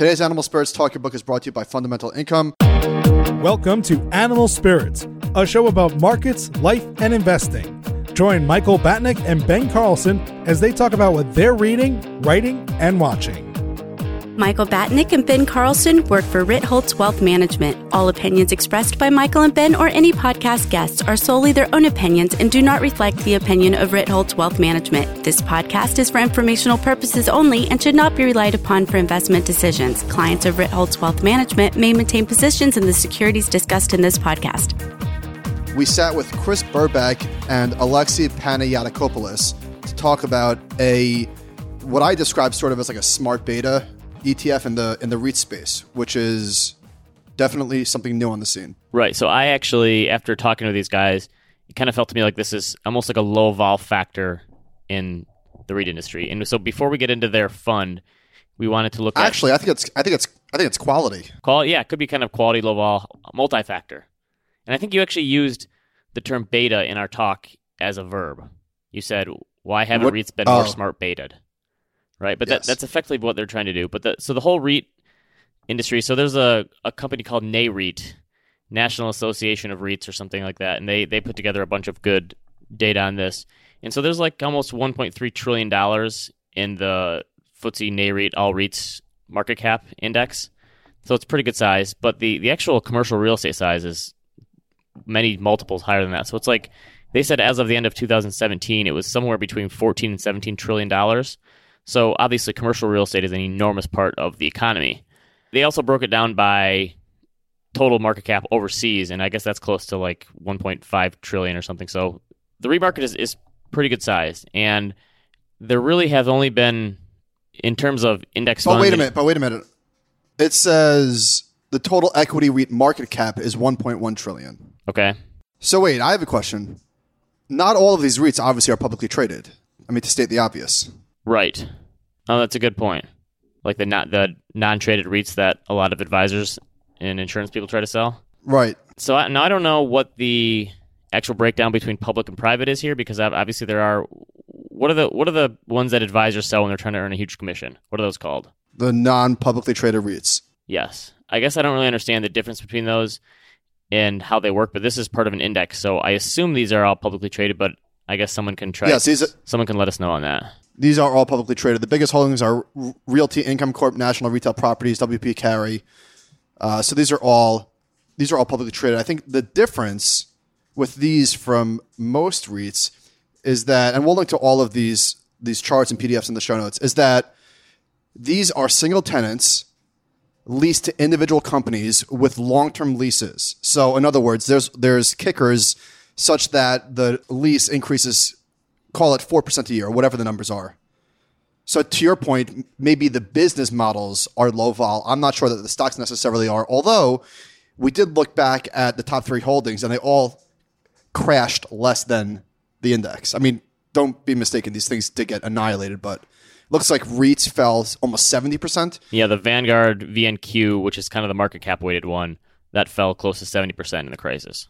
Today's Animal Spirits Talk Your Book is brought to you by Fundamental Income. Welcome to Animal Spirits, a show about markets, life, and investing. Join Michael Batnick and Ben Carlson as they talk about what they're reading, writing, and watching. Michael Batnick and Ben Carlson work for Ritholtz Wealth Management. All opinions expressed by Michael and Ben or any podcast guests are solely their own opinions and do not reflect the opinion of Ritholtz Wealth Management. This podcast is for informational purposes only and should not be relied upon for investment decisions. Clients of Ritholtz Wealth Management may maintain positions in the securities discussed in this podcast. We sat with Chris Burbach and Alexi Panagiotakopoulos to talk about a what I describe sort of as like a smart beta ETF in the in the REIT space, which is definitely something new on the scene. Right. So I actually, after talking to these guys, it kind of felt to me like this is almost like a low vol factor in the REIT industry. And so before we get into their fund, we wanted to look at Actually, I think it's I think it's I think it's quality. quality. Yeah, it could be kind of quality low vol multi factor. And I think you actually used the term beta in our talk as a verb. You said, "Why haven't What- REITs been more oh. smart baited?" Right, but Yes. that, that's effectively what they're trying to do. But the, so the whole REIT industry. So there's a, a company called NAREIT, National Association of REITs, or something like that, and they they put together a bunch of good data on this. And so there's like almost 1.3 trillion dollars in the FTSE NAREIT All REITs market cap index. So it's pretty good size, but the the actual commercial real estate size is many multiples higher than that. So it's like they said as of the end of 2017, it was somewhere between 14 and 17 trillion dollars. So obviously, commercial real estate is an enormous part of the economy. They also broke it down by total market cap overseas, and I guess that's close to like 1.5 trillion or something. So the REIT market is, is pretty good size, and there really have only been, in terms of index But funds. wait a minute. But wait a minute. It says the total equity REIT market cap is 1.1 trillion. Okay. So wait, I have a question. Not all of these REITs obviously are publicly traded. I mean, to state the obvious. Right. Oh, that's a good point. Like the not the non-traded REITs that a lot of advisors and insurance people try to sell. Right. So I, now I don't know what the actual breakdown between public and private is here because obviously there are. What are the what are the ones that advisors sell when they're trying to earn a huge commission? What are those called? The non-publicly traded REITs. Yes. I guess I don't really understand the difference between those and how they work, but this is part of an index, so I assume these are all publicly traded. But I guess someone can try. Yes, these are- someone can let us know on that. These are all publicly traded. The biggest holdings are Realty Income Corp, National Retail Properties, WP Carey. Uh, so these are all these are all publicly traded. I think the difference with these from most REITs is that, and we'll link to all of these these charts and PDFs in the show notes, is that these are single tenants leased to individual companies with long-term leases. So in other words, there's there's kickers such that the lease increases call it 4% a year or whatever the numbers are. So to your point, maybe the business models are low vol. I'm not sure that the stocks necessarily are, although we did look back at the top 3 holdings and they all crashed less than the index. I mean, don't be mistaken, these things did get annihilated, but looks like REITs fell almost 70%. Yeah, the Vanguard VNQ, which is kind of the market cap weighted one, that fell close to 70% in the crisis.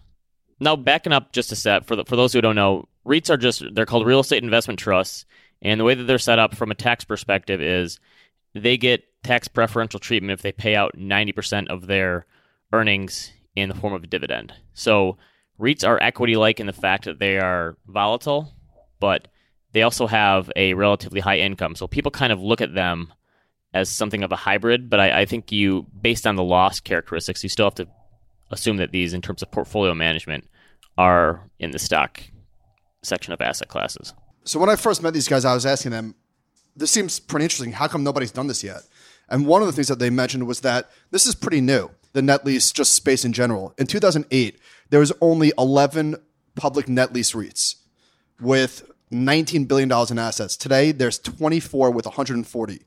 Now, backing up just a step, for, the, for those who don't know, REITs are just, they're called real estate investment trusts. And the way that they're set up from a tax perspective is they get tax preferential treatment if they pay out 90% of their earnings in the form of a dividend. So REITs are equity like in the fact that they are volatile, but they also have a relatively high income. So people kind of look at them as something of a hybrid, but I, I think you, based on the loss characteristics, you still have to assume that these, in terms of portfolio management, are in the stock section of asset classes. So when I first met these guys, I was asking them, this seems pretty interesting. How come nobody's done this yet? And one of the things that they mentioned was that this is pretty new, the net lease, just space in general. In 2008, there was only 11 public net lease REITs with $19 billion in assets. Today, there's 24 with 140.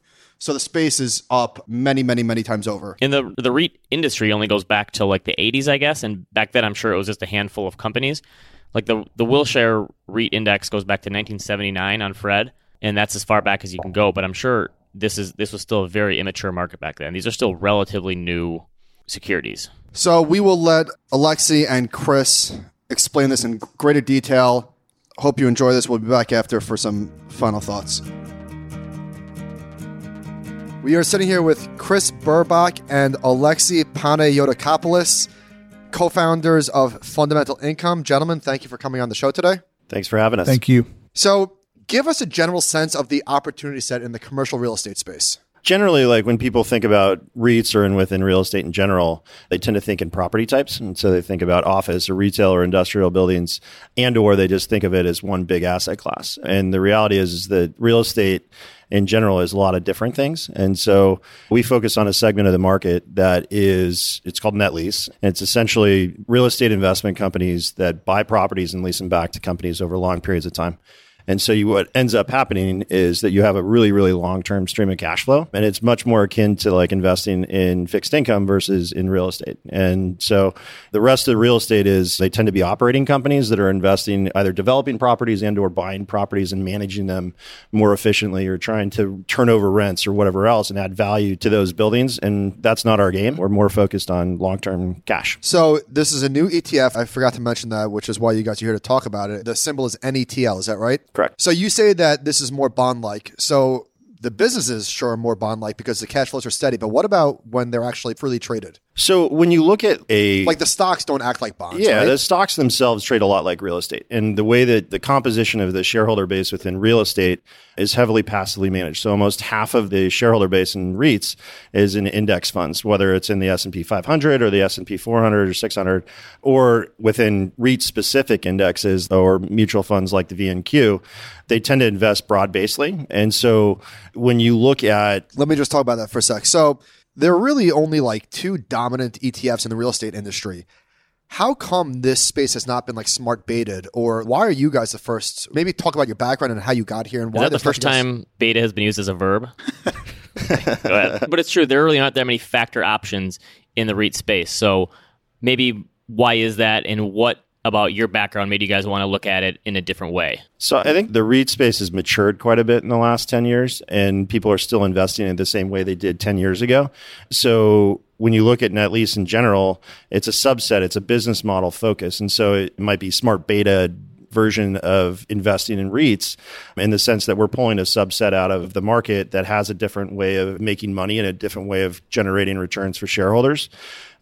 So the space is up many, many, many times over. And the the REIT industry only goes back to like the 80s, I guess. And back then, I'm sure it was just a handful of companies. Like the the Wilshire REIT index goes back to 1979 on Fred, and that's as far back as you can go. But I'm sure this is this was still a very immature market back then. These are still relatively new securities. So we will let Alexi and Chris explain this in greater detail. Hope you enjoy this. We'll be back after for some final thoughts. We are sitting here with Chris Burbach and Alexi Panagiotakopoulos, co-founders of Fundamental Income. Gentlemen, thank you for coming on the show today. Thanks for having us. Thank you. So, give us a general sense of the opportunity set in the commercial real estate space. Generally, like when people think about REITs or in within real estate in general, they tend to think in property types, and so they think about office or retail or industrial buildings, and or they just think of it as one big asset class. And the reality is, is that real estate in general is a lot of different things. And so we focus on a segment of the market that is, it's called net lease. And it's essentially real estate investment companies that buy properties and lease them back to companies over long periods of time. And so you, what ends up happening is that you have a really, really long-term stream of cash flow. And it's much more akin to like investing in fixed income versus in real estate. And so the rest of the real estate is they tend to be operating companies that are investing either developing properties and or buying properties and managing them more efficiently or trying to turn over rents or whatever else and add value to those buildings. And that's not our game. We're more focused on long-term cash. So, this is a new ETF. I forgot to mention that, which is why you guys are here to talk about it. The symbol is NETL. Is that right? Correct. So you say that this is more bond like. So the businesses sure are more bond like because the cash flows are steady. But what about when they're actually freely traded? So when you look at a Like the stocks don't act like bonds. Yeah, right? the stocks themselves trade a lot like real estate. And the way that the composition of the shareholder base within real estate is heavily passively managed. So almost half of the shareholder base in REITs is in index funds, whether it's in the S&P 500 or the S&P 400 or 600 or within REIT specific indexes or mutual funds like the VNQ, they tend to invest broad basely. And so when you look at Let me just talk about that for a sec. So there are really only like two dominant ETFs in the real estate industry. How come this space has not been like smart baited, or why are you guys the first? Maybe talk about your background and how you got here, and Is why that the first time beta has been used as a verb? Go ahead. But it's true. There really aren't that many factor options in the REIT space. So maybe why is that, and what about your background made you guys want to look at it in a different way? So I think the REIT space has matured quite a bit in the last 10 years, and people are still investing in the same way they did 10 years ago. So when you look at net lease in general, it's a subset, it's a business model focus. And so it might be smart beta version of investing in REITs in the sense that we're pulling a subset out of the market that has a different way of making money and a different way of generating returns for shareholders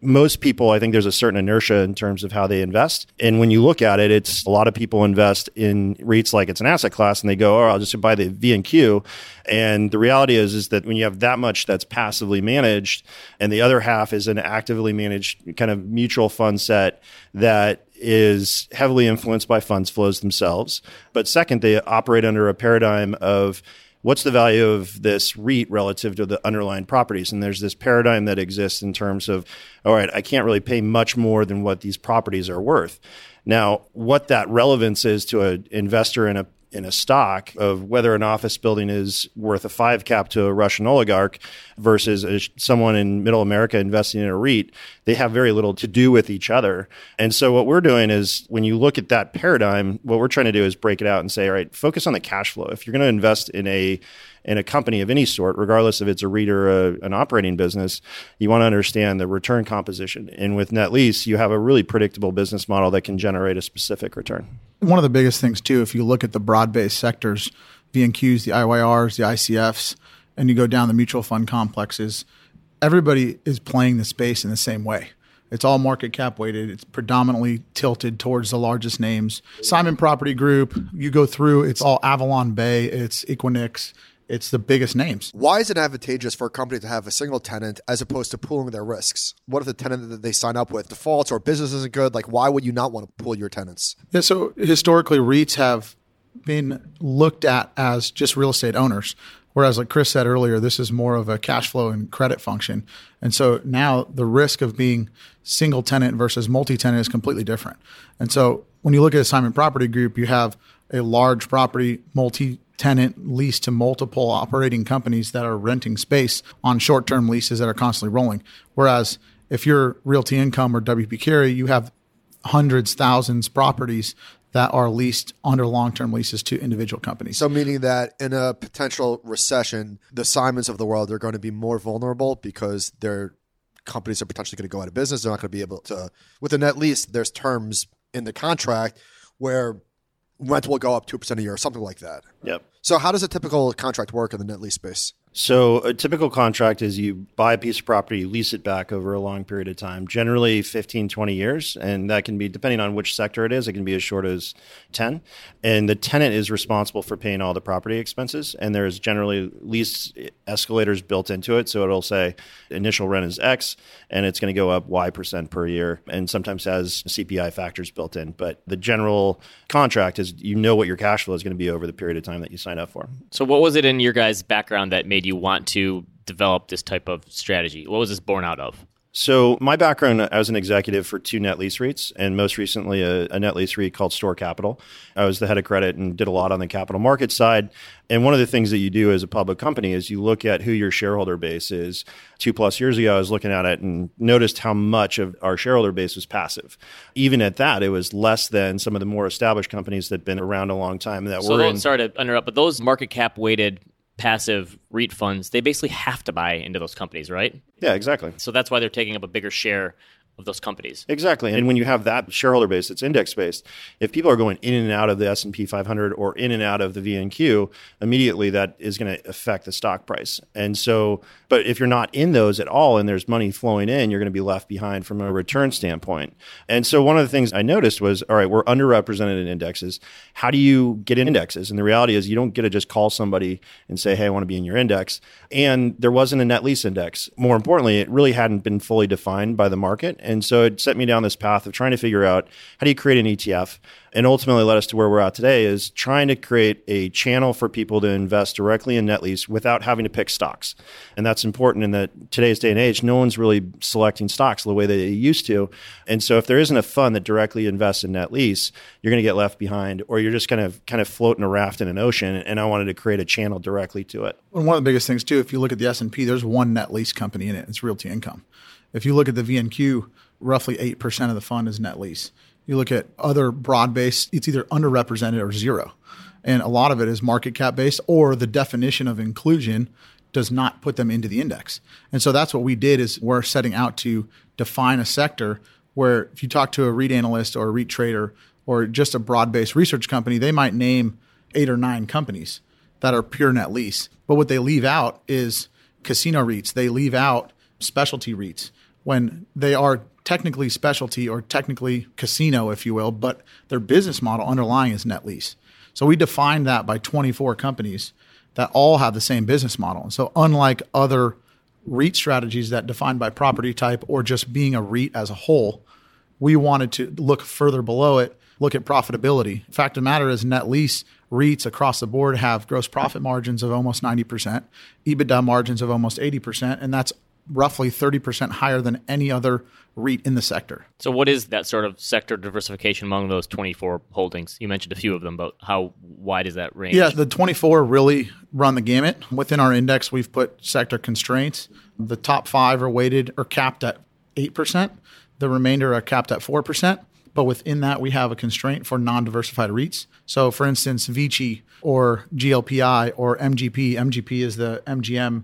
most people, I think there's a certain inertia in terms of how they invest. And when you look at it, it's a lot of people invest in REITs like it's an asset class and they go, oh, I'll just buy the VNQ. And the reality is, is that when you have that much that's passively managed and the other half is an actively managed kind of mutual fund set that is heavily influenced by funds flows themselves. But second, they operate under a paradigm of what's the value of this REIT relative to the underlying properties? And there's this paradigm that exists in terms of, all right, I can't really pay much more than what these properties are worth. Now, what that relevance is to an investor in a in a stock of whether an office building is worth a five cap to a Russian oligarch versus a, someone in middle America investing in a REIT, they have very little to do with each other. And so what we're doing is when you look at that paradigm, what we're trying to do is break it out and say, all right, focus on the cash flow. If you're going to invest in a in a company of any sort, regardless if it's a REIT or a, an operating business, you want to understand the return composition. And with net lease, you have a really predictable business model that can generate a specific return. One of the biggest things too, if you look at the broad-based sectors, VNQs, the IYRs, the ICFs, and you go down the mutual fund complexes, everybody is playing the space in the same way. It's all market cap weighted. It's predominantly tilted towards the largest names. Simon Property Group, you go through, it's all Avalon Bay, it's Equinix, it's the biggest names. Why is it advantageous for a company to have a single tenant as opposed to pooling their risks? What if the tenant that they sign up with defaults or business isn't good? Like, why would you not want to pool your tenants? Yeah, so historically, REITs have been looked at as just real estate owners. Whereas, like Chris said earlier, this is more of a cash flow and credit function. And so now the risk of being single tenant versus multi tenant is completely different. And so when you look at a Simon Property Group, you have a large property, multi tenant lease to multiple operating companies that are renting space on short term leases that are constantly rolling. Whereas if you're Realty Income or WP Carey, you have hundreds, thousands properties that are leased under long-term leases to individual companies. So, meaning that in a potential recession, the Simons of the world are going to be more vulnerable because their companies are potentially going to go out of business. They're not going to be able to. With a net lease, there's terms in the contract where rent will go up two percent a year or something like that. Yep. So, how does a typical contract work in the net lease space? So a typical contract is you buy a piece of property, you lease it back over a long period of time, generally 15, 20 years. And that can be, depending on which sector it is, it can be as short as 10. And the tenant is responsible for paying all the property expenses. And there's generally lease escalators built into it. So it'll say initial rent is X and it's going to go up Y percent per year. And sometimes has CPI factors built in. But the general contract is you know what your cash flow is going to be over the period of time that you sign up for. So, what was it in your guys' background that made you want to develop this type of strategy? What was this born out of? So, my background, I was an executive for two net lease REITs, and most recently a, a, net lease REIT called Store Capital. I was the head of credit and did a lot on the capital market side. And one of the things that you do as a public company is you look at who your shareholder base is. Two plus years ago, I was looking at it and noticed how much of our shareholder base was passive. Even at that, it was less than some of the more established companies that have been around a long time. That so were in, sorry to interrupt, but those market cap weighted passive REIT funds, they basically have to buy into those companies, right? Yeah, exactly. So that's why they're taking up a bigger share of those companies. Exactly. And when you have that shareholder base that's index based, if people are going in and out of the S&P 500 or in and out of the VNQ, immediately that is going to affect the stock price. And so, but if you're not in those at all and there's money flowing in, you're going to be left behind from a return standpoint. And so one of the things I noticed was, all right, we're underrepresented in indexes. How do you get in indexes? And the reality is you don't get to just call somebody and say, "Hey, I want to be in your index." And there wasn't a net lease index. More importantly, it really hadn't been fully defined by the market and so it set me down this path of trying to figure out how do you create an ETF and ultimately led us to where we're at today is trying to create a channel for people to invest directly in net lease without having to pick stocks. And that's important in that today's day and age, no one's really selecting stocks the way they used to. And so if there isn't a fund that directly invests in net lease, you're going to get left behind or you're just kind of kind of floating a raft in an ocean. And I wanted to create a channel directly to it. And one of the biggest things too, if you look at the S&P, there's one net lease company in it. It's Realty Income. If you look at the VNQ, roughly 8% of the fund is net lease. You look at other broad based, it's either underrepresented or zero. And a lot of it is market cap based, or the definition of inclusion does not put them into the index. And so that's what we did is we're setting out to define a sector where if you talk to a REIT analyst or a REIT trader or just a broad-based research company, they might name eight or nine companies that are pure net lease. But what they leave out is casino REITs. They leave out specialty REITs when they are technically specialty or technically casino, if you will, but their business model underlying is net lease. So we defined that by 24 companies that all have the same business model. And so unlike other REIT strategies that defined by property type or just being a REIT as a whole, we wanted to look further below it, look at profitability. Fact of the matter is net lease REITs across the board have gross profit margins of almost 90%, EBITDA margins of almost 80%, and that's roughly 30% higher than any other REIT in the sector. So, what is that sort of sector diversification among those 24 holdings? You mentioned a few of them, but how wide is that range? Yeah, the 24 really run the gamut. Within our index, we've put sector constraints. The top five are weighted or capped at 8%, the remainder are capped at 4%. But within that, we have a constraint for non diversified REITs. So, for instance, Vici or GLPI or MGP, MGP is the MGM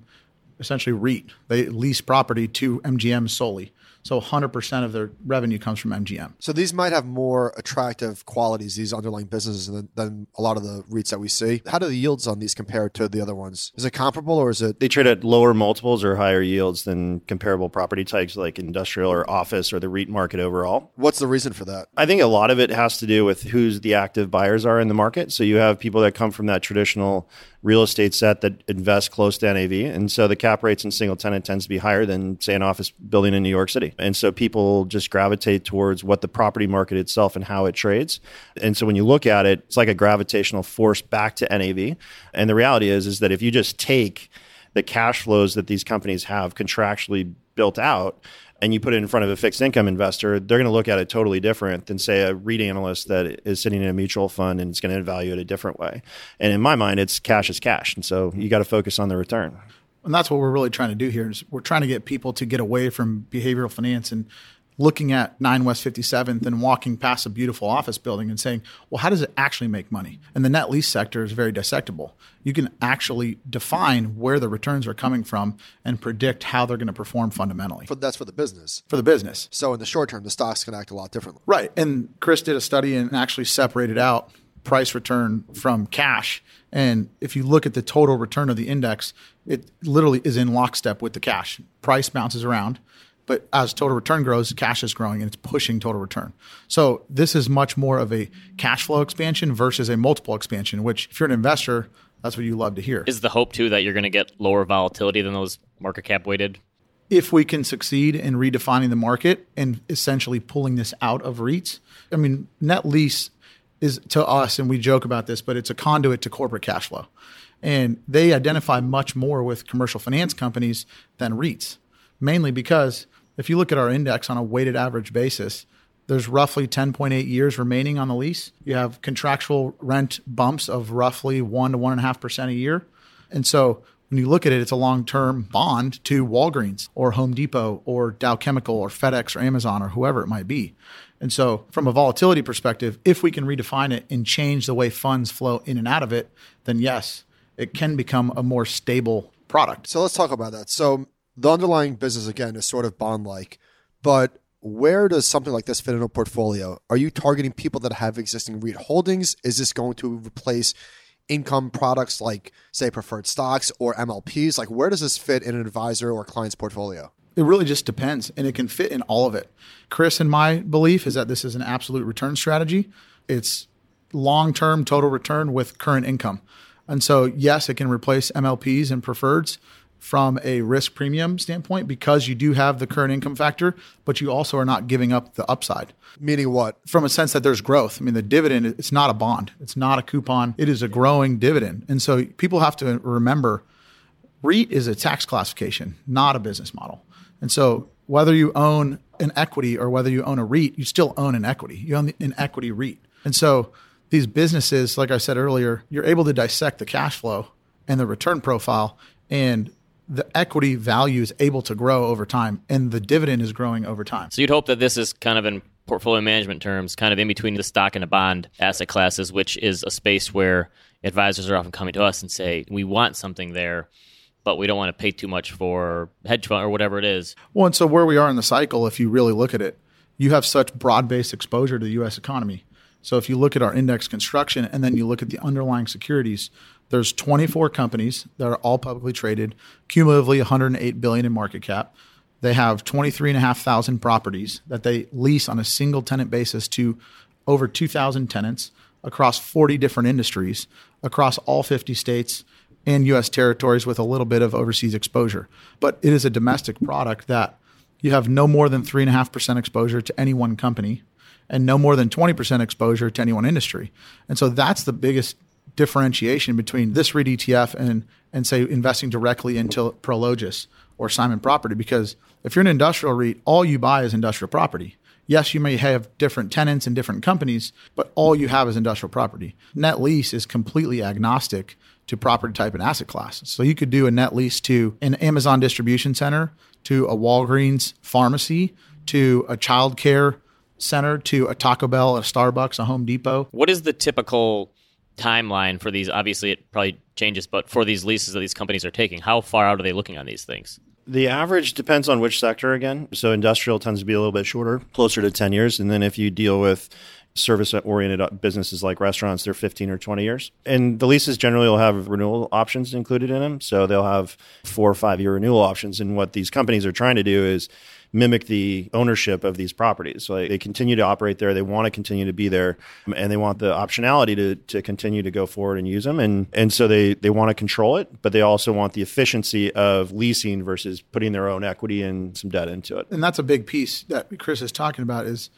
essentially REIT. They lease property to MGM solely. So 100% of their revenue comes from MGM. So these might have more attractive qualities, these underlying businesses, than, than, a lot of the REITs that we see. How do the yields on these compare to the other ones? Is it comparable or is it? They trade at lower multiples or higher yields than comparable property types like industrial or office or the REIT market overall. What's the reason for that? I think a lot of it has to do with who's the active buyers are in the market. So you have people that come from that traditional real estate set that invest close to NAV. And so the cap rates in single tenant tends to be higher than, say, an office building in New York City. And so people just gravitate towards what the property market itself and how it trades. And so when you look at it, it's like a gravitational force back to NAV. And the reality is, is that if you just take the cash flows that these companies have contractually built out and you put it in front of a fixed income investor, they're going to look at it totally different than, say, a REIT analyst that is sitting in a mutual fund and it's going to value it a different way. And in my mind, it's cash is cash. And so you got to focus on the return. And that's what we're really trying to do here is we're trying to get people to get away from behavioral finance and looking at 9 West 57th and walking past a beautiful office building and saying, well, how does it actually make money? And the net lease sector is very dissectable. You can actually define where the returns are coming from and predict how they're going to perform fundamentally. For, that's for the business. For the business. So in the short term, the stocks can act a lot differently. Right. And Chris did a study and actually separated out price return from cash And if you look at the total return of the index, it literally is in lockstep with the cash. Price bounces around, but as total return grows, cash is growing and it's pushing total return. So this is much more of a cash flow expansion versus a multiple expansion, which if you're an investor, that's what you love to hear. Is the hope too that you're going to get lower volatility than those market cap weighted? If we can succeed in redefining the market and essentially pulling this out of REITs, I mean, net lease is to us, and we joke about this, but it's a conduit to corporate cash flow. And they identify much more with commercial finance companies than REITs, mainly because if you look at our index on a weighted average basis, there's roughly 10.8 years remaining on the lease. You have contractual rent bumps of roughly one to one and a half percent a year. And so when you look at it, it's a long term bond to Walgreens or Home Depot or Dow Chemical or FedEx or Amazon or whoever it might be. And so, from a volatility perspective, if we can redefine it and change the way funds flow in and out of it, then yes, it can become a more stable product. So let's talk about that. So the underlying business again is sort of bond like, but where does something like this fit in a portfolio? Are you targeting people that have existing REIT holdings? Is this going to replace income products like, say, preferred stocks or MLPs? Like, where does this fit in an advisor or client's portfolio? It really just depends, and it can fit in all of it. Chris and my belief is that this is an absolute return strategy. It's long term total return with current income. And so, yes, it can replace MLPs and preferreds from a risk premium standpoint because you do have the current income factor, but you also are not giving up the upside. Meaning what? From a sense that there's growth. I mean, the dividend, it's not a bond, it's not a coupon, it is a growing dividend. And so people have to remember REIT is a tax classification, not a business model. And so whether you own an equity or whether you own a REIT, you still own an equity. You own an equity REIT. And so these businesses, like I said earlier, you're able to dissect the cash flow and the return profile and the equity value is able to grow over time and the dividend is growing over time. So you'd hope that this is kind of in portfolio management terms, kind of in between the stock and a bond asset classes, which is a space where advisors are often coming to us and say, we want something there but we don't want to pay too much for hedge fund or whatever it is. Well, and so where we are in the cycle, if you really look at it, you have such broad based exposure to the U.S. economy. So if you look at our index construction and then you look at the underlying securities, there's 24 companies that are all publicly traded, cumulatively 108 billion in market cap. They have 23,500 properties that they lease on a single tenant basis to over 2,000 tenants across 40 different industries across all 50 states and U.S. territories with a little bit of overseas exposure. But it is a domestic product that you have no more than 3.5% exposure to any one company and no more than 20% exposure to any one industry. And so that's the biggest differentiation between this REIT ETF and, and say investing directly into Prologis or Simon Property. Because if you're an industrial REIT, all you buy is industrial property. Yes, you may have different tenants and different companies, but all you have is industrial property. Net lease is completely agnostic to property type and asset class. So you could do a net lease to an Amazon distribution center, to a Walgreens pharmacy, to a child care center, to a Taco Bell, a Starbucks, a Home Depot. What is the typical timeline for these? Obviously, it probably changes, but for these leases that these companies are taking, how far out are they looking on these things? The average depends on which sector again. So industrial tends to be a little bit shorter, closer to 10 years. And then if you deal with service oriented uh, businesses like restaurants, they're 15 or 20 years. And the leases generally will have renewal options included in them. So they'll have four or five year renewal options. And what these companies are trying to do is mimic the ownership of these properties. So they continue to operate there. They want to continue to be there um, and they want the optionality to, to continue to go forward and use them. And, and so they, they want to control it, but they also want the efficiency of leasing versus putting their own equity and some debt into it. And that's a big piece that Chris is talking about is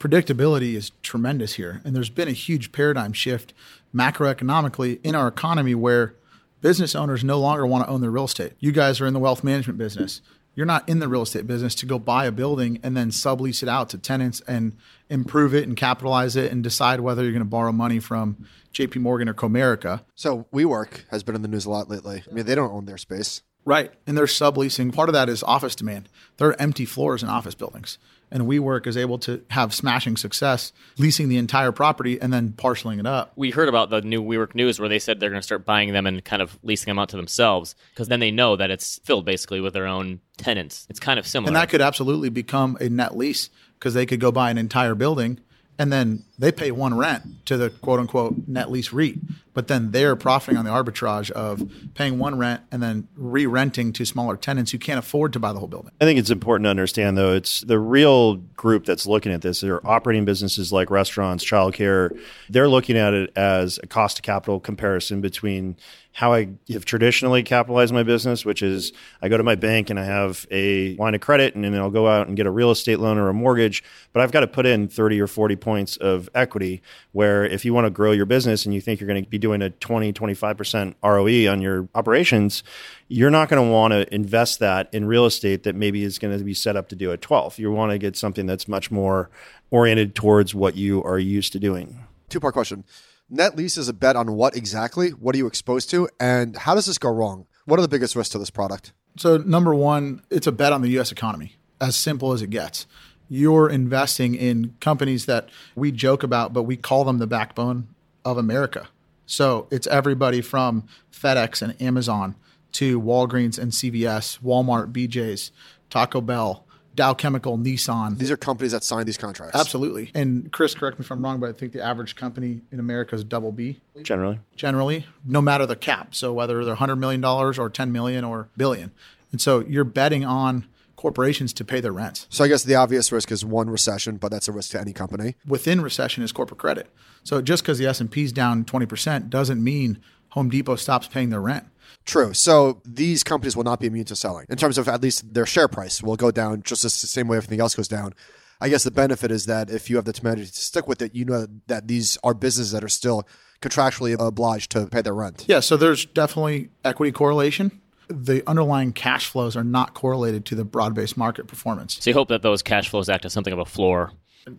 predictability is tremendous here. And there's been a huge paradigm shift macroeconomically in our economy where business owners no longer want to own their real estate. You guys are in the wealth management business. You're not in the real estate business to go buy a building and then sublease it out to tenants and improve it and capitalize it and decide whether you're going to borrow money from JP Morgan or Comerica. So WeWork has been in the news a lot lately. I mean, they don't own their space. Right. And they're subleasing. Part of that is office demand. There are empty floors in office buildings and WeWork is able to have smashing success leasing the entire property and then parceling it up. We heard about the new WeWork news where they said they're going to start buying them and kind of leasing them out to themselves because then they know that it's filled basically with their own tenants. It's kind of similar. And that could absolutely become a net lease because they could go buy an entire building and then they pay one rent to the quote unquote net lease REIT. But then they're profiting on the arbitrage of paying one rent and then re-renting to smaller tenants who can't afford to buy the whole building. I think it's important to understand, though, it's the real group that's looking at this. They're operating businesses like restaurants, childcare. They're looking at it as a cost to capital comparison between how I have traditionally capitalized my business, which is I go to my bank and I have a line of credit and then I'll go out and get a real estate loan or a mortgage, but I've got to put in 30 or 40 points of equity. Where if you want to grow your business and you think you're going to be doing a 20, 25% ROE on your operations, you're not going to want to invest that in real estate that maybe is going to be set up to do at 12. You want to get something that's much more oriented towards what you are used to doing. Two part question. Net lease is a bet on what exactly? What are you exposed to? And how does this go wrong? What are the biggest risks to this product? So, number one, it's a bet on the US economy, as simple as it gets. You're investing in companies that we joke about, but we call them the backbone of America. So, it's everybody from FedEx and Amazon to Walgreens and CVS, Walmart, BJ's, Taco Bell, Dow Chemical, Nissan. These are companies that sign these contracts. Absolutely. And Chris, correct me if I'm wrong, but I think the average company in America is double B Generally. generally, no matter the cap. So whether they're $100 million or 10 million or billion. And so you're betting on corporations to pay their rents. So I guess the obvious risk is one recession, but that's a risk to any company. Within recession is corporate credit. So just because the S&P is down 20% doesn't mean Home Depot stops paying their rent. True. So these companies will not be immune to selling in terms of at least their share price will go down just the same way everything else goes down. I guess the benefit is that if you have the temerity to stick with it, you know that these are businesses that are still contractually obliged to pay their rent. Yeah, so there's definitely equity correlation. The underlying cash flows are not correlated to the broad-based market performance. So you hope that those cash flows act as something of a floor.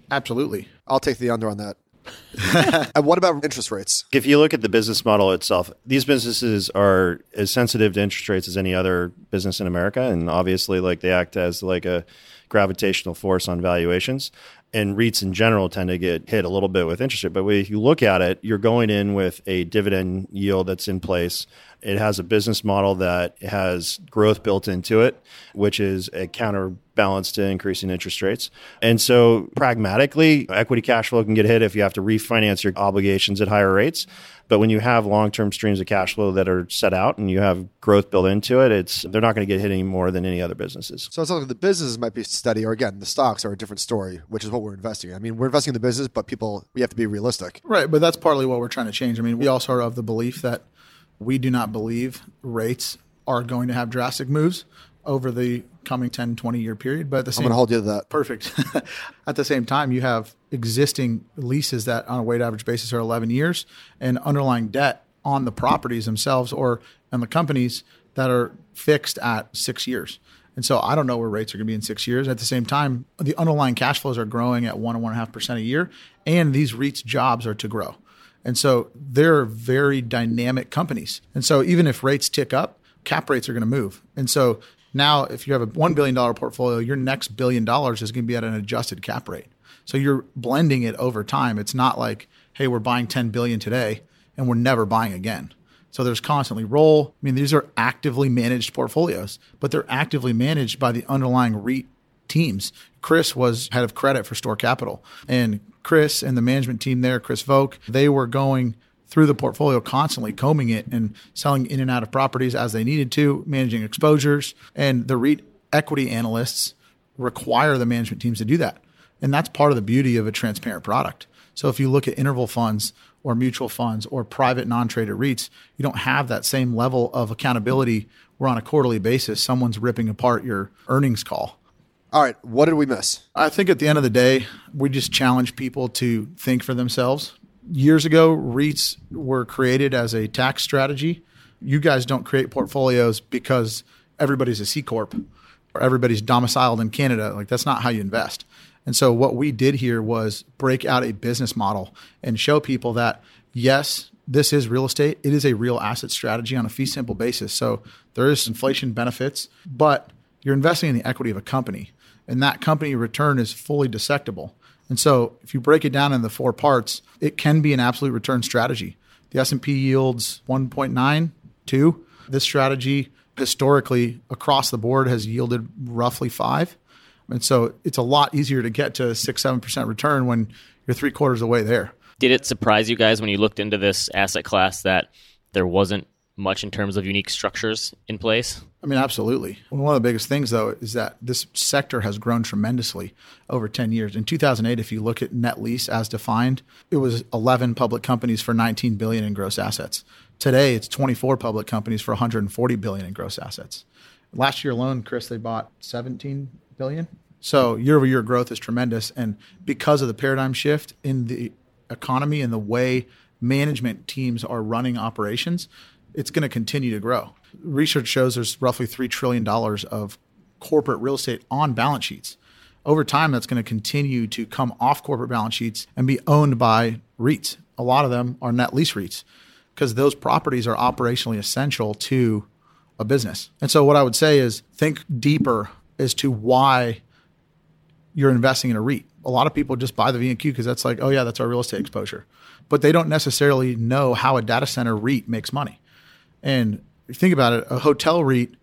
Absolutely. I'll take the under on that. and what about interest rates? If you look at the business model itself, these businesses are as sensitive to interest rates as any other business in America, and obviously, like they act as like a gravitational force on valuations. And REITs in general tend to get hit a little bit with interest rate. But if you look at it, you're going in with a dividend yield that's in place. It has a business model that has growth built into it, which is a counterbalance to increasing interest rates. And so, pragmatically, equity cash flow can get hit if you have to refinance your obligations at higher rates. But when you have long term streams of cash flow that are set out and you have growth built into it, it's they're not going to get hit any more than any other businesses. So it's like the businesses might be steady, or again, the stocks are a different story, which is what we're investing in. I mean, we're investing in the business, but people, we have to be realistic. Right, but that's partly what we're trying to change. I mean, we also are of have the belief that we do not believe rates are going to have drastic moves over the coming 10, 20 year period. But at the I'm going to hold you to that. perfect. at the same time, you have existing leases that on a weighted average basis are 11 years and underlying debt on the properties themselves or on the companies that are fixed at six years. And so I don't know where rates are going to be in six years. At the same time, the underlying cash flows are growing at one and one and a half percent a year, and these REITs jobs are to grow. And so they're very dynamic companies. And so even if rates tick up, cap rates are going to move. And so now if you have a $1 billion portfolio, your next billion dollars is going to be at an adjusted cap rate. So you're blending it over time. It's not like, hey, we're buying 10 billion today and we're never buying again. So there's constantly roll. I mean, these are actively managed portfolios, but they're actively managed by the underlying REIT teams. Chris was head of credit for Store Capital, and Chris and the management team there, Chris Volk, they were going through the portfolio constantly, combing it and selling in and out of properties as they needed to, managing exposures. And the REIT equity analysts require the management teams to do that. And that's part of the beauty of a transparent product. So if you look at interval funds or mutual funds or private non-traded REITs, you don't have that same level of accountability where on a quarterly basis someone's ripping apart your earnings call. All right, what did we miss? I think at the end of the day, we just challenge people to think for themselves. Years ago, REITs were created as a tax strategy. You guys don't create portfolios because everybody's a C corp or everybody's domiciled in Canada. Like that's not how you invest. And so what we did here was break out a business model and show people that yes, this is real estate. It is a real asset strategy on a fee simple basis. So there is inflation benefits, but you're investing in the equity of a company and that company return is fully dissectable. And so if you break it down in the four parts, it can be an absolute return strategy. The S&P yields 1.92. This strategy historically across the board has yielded roughly 5. And so it's a lot easier to get to 6 7% return when you're 3 quarters of the way there. Did it surprise you guys when you looked into this asset class that there wasn't much in terms of unique structures in place? I mean, absolutely. One of the biggest things, though, is that this sector has grown tremendously over 10 years. In 2008, if you look at net lease as defined, it was 11 public companies for 19 billion in gross assets. Today, it's 24 public companies for 140 billion in gross assets. Last year alone, Chris, they bought 17 billion. So year over year growth is tremendous, and because of the paradigm shift in the economy and the way management teams are running operations, it's going to continue to grow. Research shows there's roughly $3 trillion of corporate real estate on balance sheets. Over time, that's going to continue to come off corporate balance sheets and be owned by REITs. A lot of them are net lease REITs because those properties are operationally essential to a business. And so, what I would say is think deeper as to why you're investing in a REIT. A lot of people just buy the VNQ because that's like, oh, yeah, that's our real estate exposure. But they don't necessarily know how a data center REIT makes money. And think about it, a hotel REIT,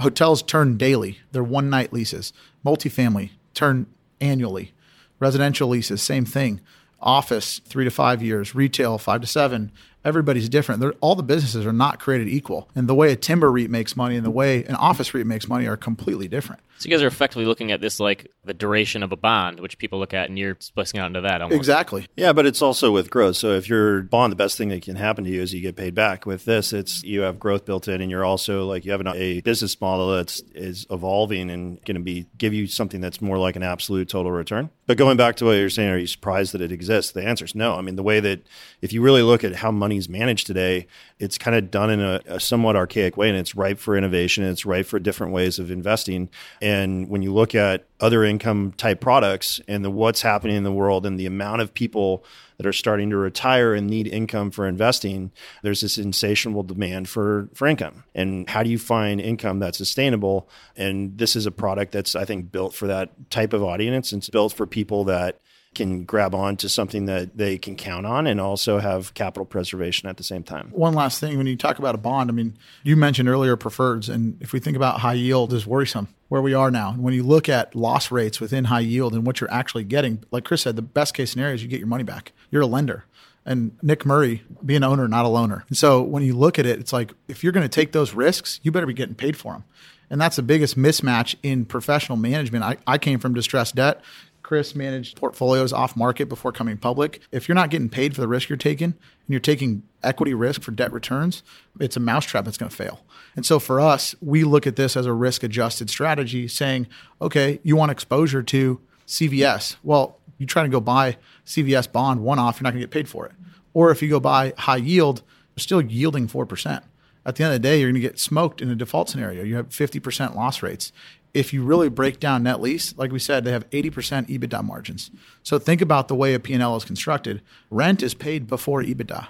hotels turn daily. They're one night leases. Multifamily turn annually. Residential leases, same thing. Office, three to five years. Retail, five to seven everybody's different. They're, all the businesses are not created equal. And the way a timber REIT makes money and the way an office REIT makes money are completely different. So you guys are effectively looking at this like the duration of a bond, which people look at, and you're splitting out into that. Almost. Exactly. Yeah, but it's also with growth. So if you're bond, the best thing that can happen to you is you get paid back. With this, it's you have growth built in, and you're also like you have an, a business model that's is evolving and going to be give you something that's more like an absolute total return. But going back to what you're saying, are you surprised that it exists? The answer is no. I mean, the way that if you really look at how money's managed today, it's kind of done in a, a somewhat archaic way, and it's ripe for innovation. And it's ripe for different ways of investing. And when you look look at other income type products and the what's happening in the world and the amount of people that are starting to retire and need income for investing, there's this insatiable demand for, for income. And how do you find income that's sustainable? And this is a product that's, I think, built for that type of audience. It's built for people that can grab on to something that they can count on and also have capital preservation at the same time. One last thing when you talk about a bond, I mean, you mentioned earlier preferreds, and if we think about high yield is worrisome where we are now. And when you look at loss rates within high yield and what you're actually getting, like Chris said, the best case scenario is you get your money back. You're a lender. And Nick Murray, be an owner, not a loaner. And so when you look at it, it's like if you're going to take those risks, you better be getting paid for them. And that's the biggest mismatch in professional management. I, I came from distressed debt. Chris managed portfolios off market before coming public. If you're not getting paid for the risk you're taking and you're taking equity risk for debt returns, it's a mousetrap that's going to fail. And so for us, we look at this as a risk adjusted strategy saying, okay, you want exposure to CVS. Well, you try to go buy CVS bond one off, you're not going to get paid for it. Or if you go buy high yield, you're still yielding 4%. At the end of the day, you're going to get smoked in a default scenario. You have 50% loss rates if you really break down net lease, like we said, they have 80% EBITDA margins. So think about the way a P&L is constructed. Rent is paid before EBITDA.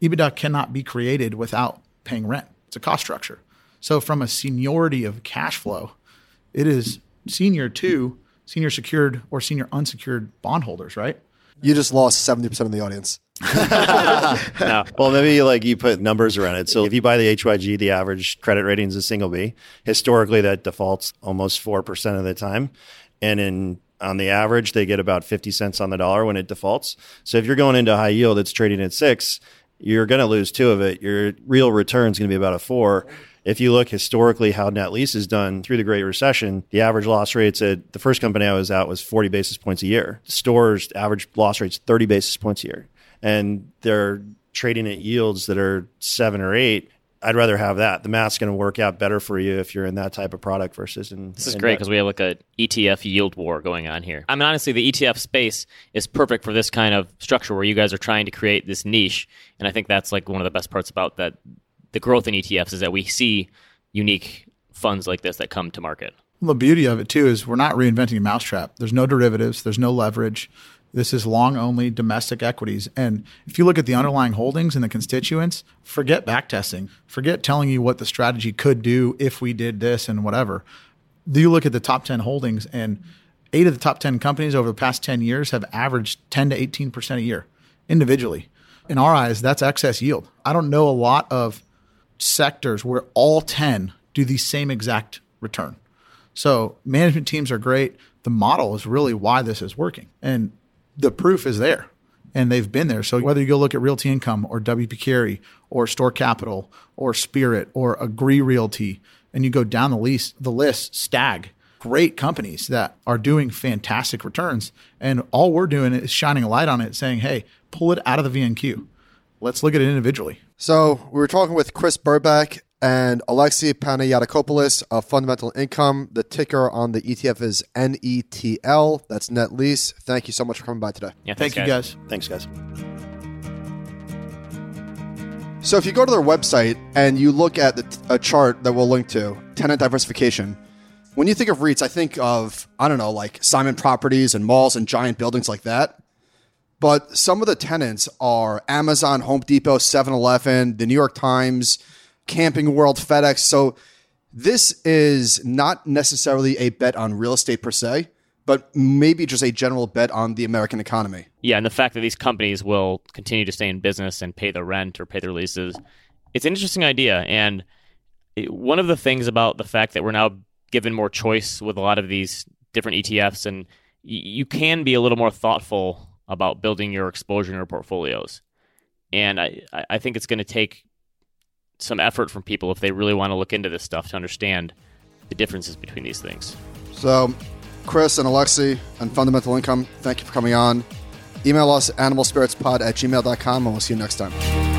EBITDA cannot be created without paying rent. It's a cost structure. So from a seniority of cash flow, it is senior to senior secured or senior unsecured bondholders, right? You just lost 70% of the audience. no. Well, maybe like you put numbers around it. So if you buy the HYG, the average credit rating is a single B. Historically, that defaults almost 4% of the time. And in on the average, they get about 50 cents on the dollar when it defaults. So if you're going into high yield, it's trading at six, you're going to lose two of it. Your real return is going to be about a four. If you look historically how net lease is done through the Great Recession, the average loss rates at the first company I was at was 40 basis points a year. Stores average loss rates 30 basis points a year and they're trading at yields that are seven or eight, I'd rather have that. The math's going to work out better for you if you're in that type of product versus in. This is in great because we have like a ETF yield war going on here. I mean, honestly, the ETF space is perfect for this kind of structure where you guys are trying to create this niche, and I think that's like one of the best parts about that. The growth in ETFs is that we see unique funds like this that come to market. Well, the beauty of it too is we're not reinventing a mousetrap. There's no derivatives. There's no leverage. This is long only domestic equities. And if you look at the underlying holdings and the constituents, forget backtesting, forget telling you what the strategy could do if we did this and whatever. Do you look at the top 10 holdings and eight of the top 10 companies over the past 10 years have averaged 10 to 18% a year individually. In our eyes, that's excess yield. I don't know a lot of sectors where all 10 do the same exact return. So management teams are great. The model is really why this is working. And the proof is there. and they've been there. So whether you go look at Realty Income or WP Carey or Store Capital or Spirit or Agree Realty, and you go down the list, the list, Stag, great companies that are doing fantastic returns. And all we're doing is shining a light on it, saying, hey, pull it out of the VNQ. Let's look at it individually. So we were talking with Chris Burbach and Alexi Panagiotakopoulos of Fundamental Income. The ticker on the ETF is NETL. That's net lease. Thank you so much for coming by today. Yeah, Thank thanks, you, guys. Thanks, guys. So if you go to their website and you look at the, a chart that we'll link to, tenant diversification, when you think of REITs, I think of, I don't know, like Simon Properties and malls and giant buildings like that. But some of the tenants are Amazon, Home Depot, 7 Eleven, the New York Times, Camping World, FedEx. So this is not necessarily a bet on real estate per se, but maybe just a general bet on the American economy. Yeah, and the fact that these companies will continue to stay in business and pay their rent or pay their leases, it's an interesting idea. And one of the things about the fact that we're now given more choice with a lot of these different ETFs, and you can be a little more thoughtful about building your exposure in your portfolios. And I, I think it's going to take some effort from people if they really want to look into this stuff to understand the differences between these things. So, Chris and Alexi and Fundamental Income, thank you for coming on. Email us animalspiritspod at gmail.com and we'll see you next time.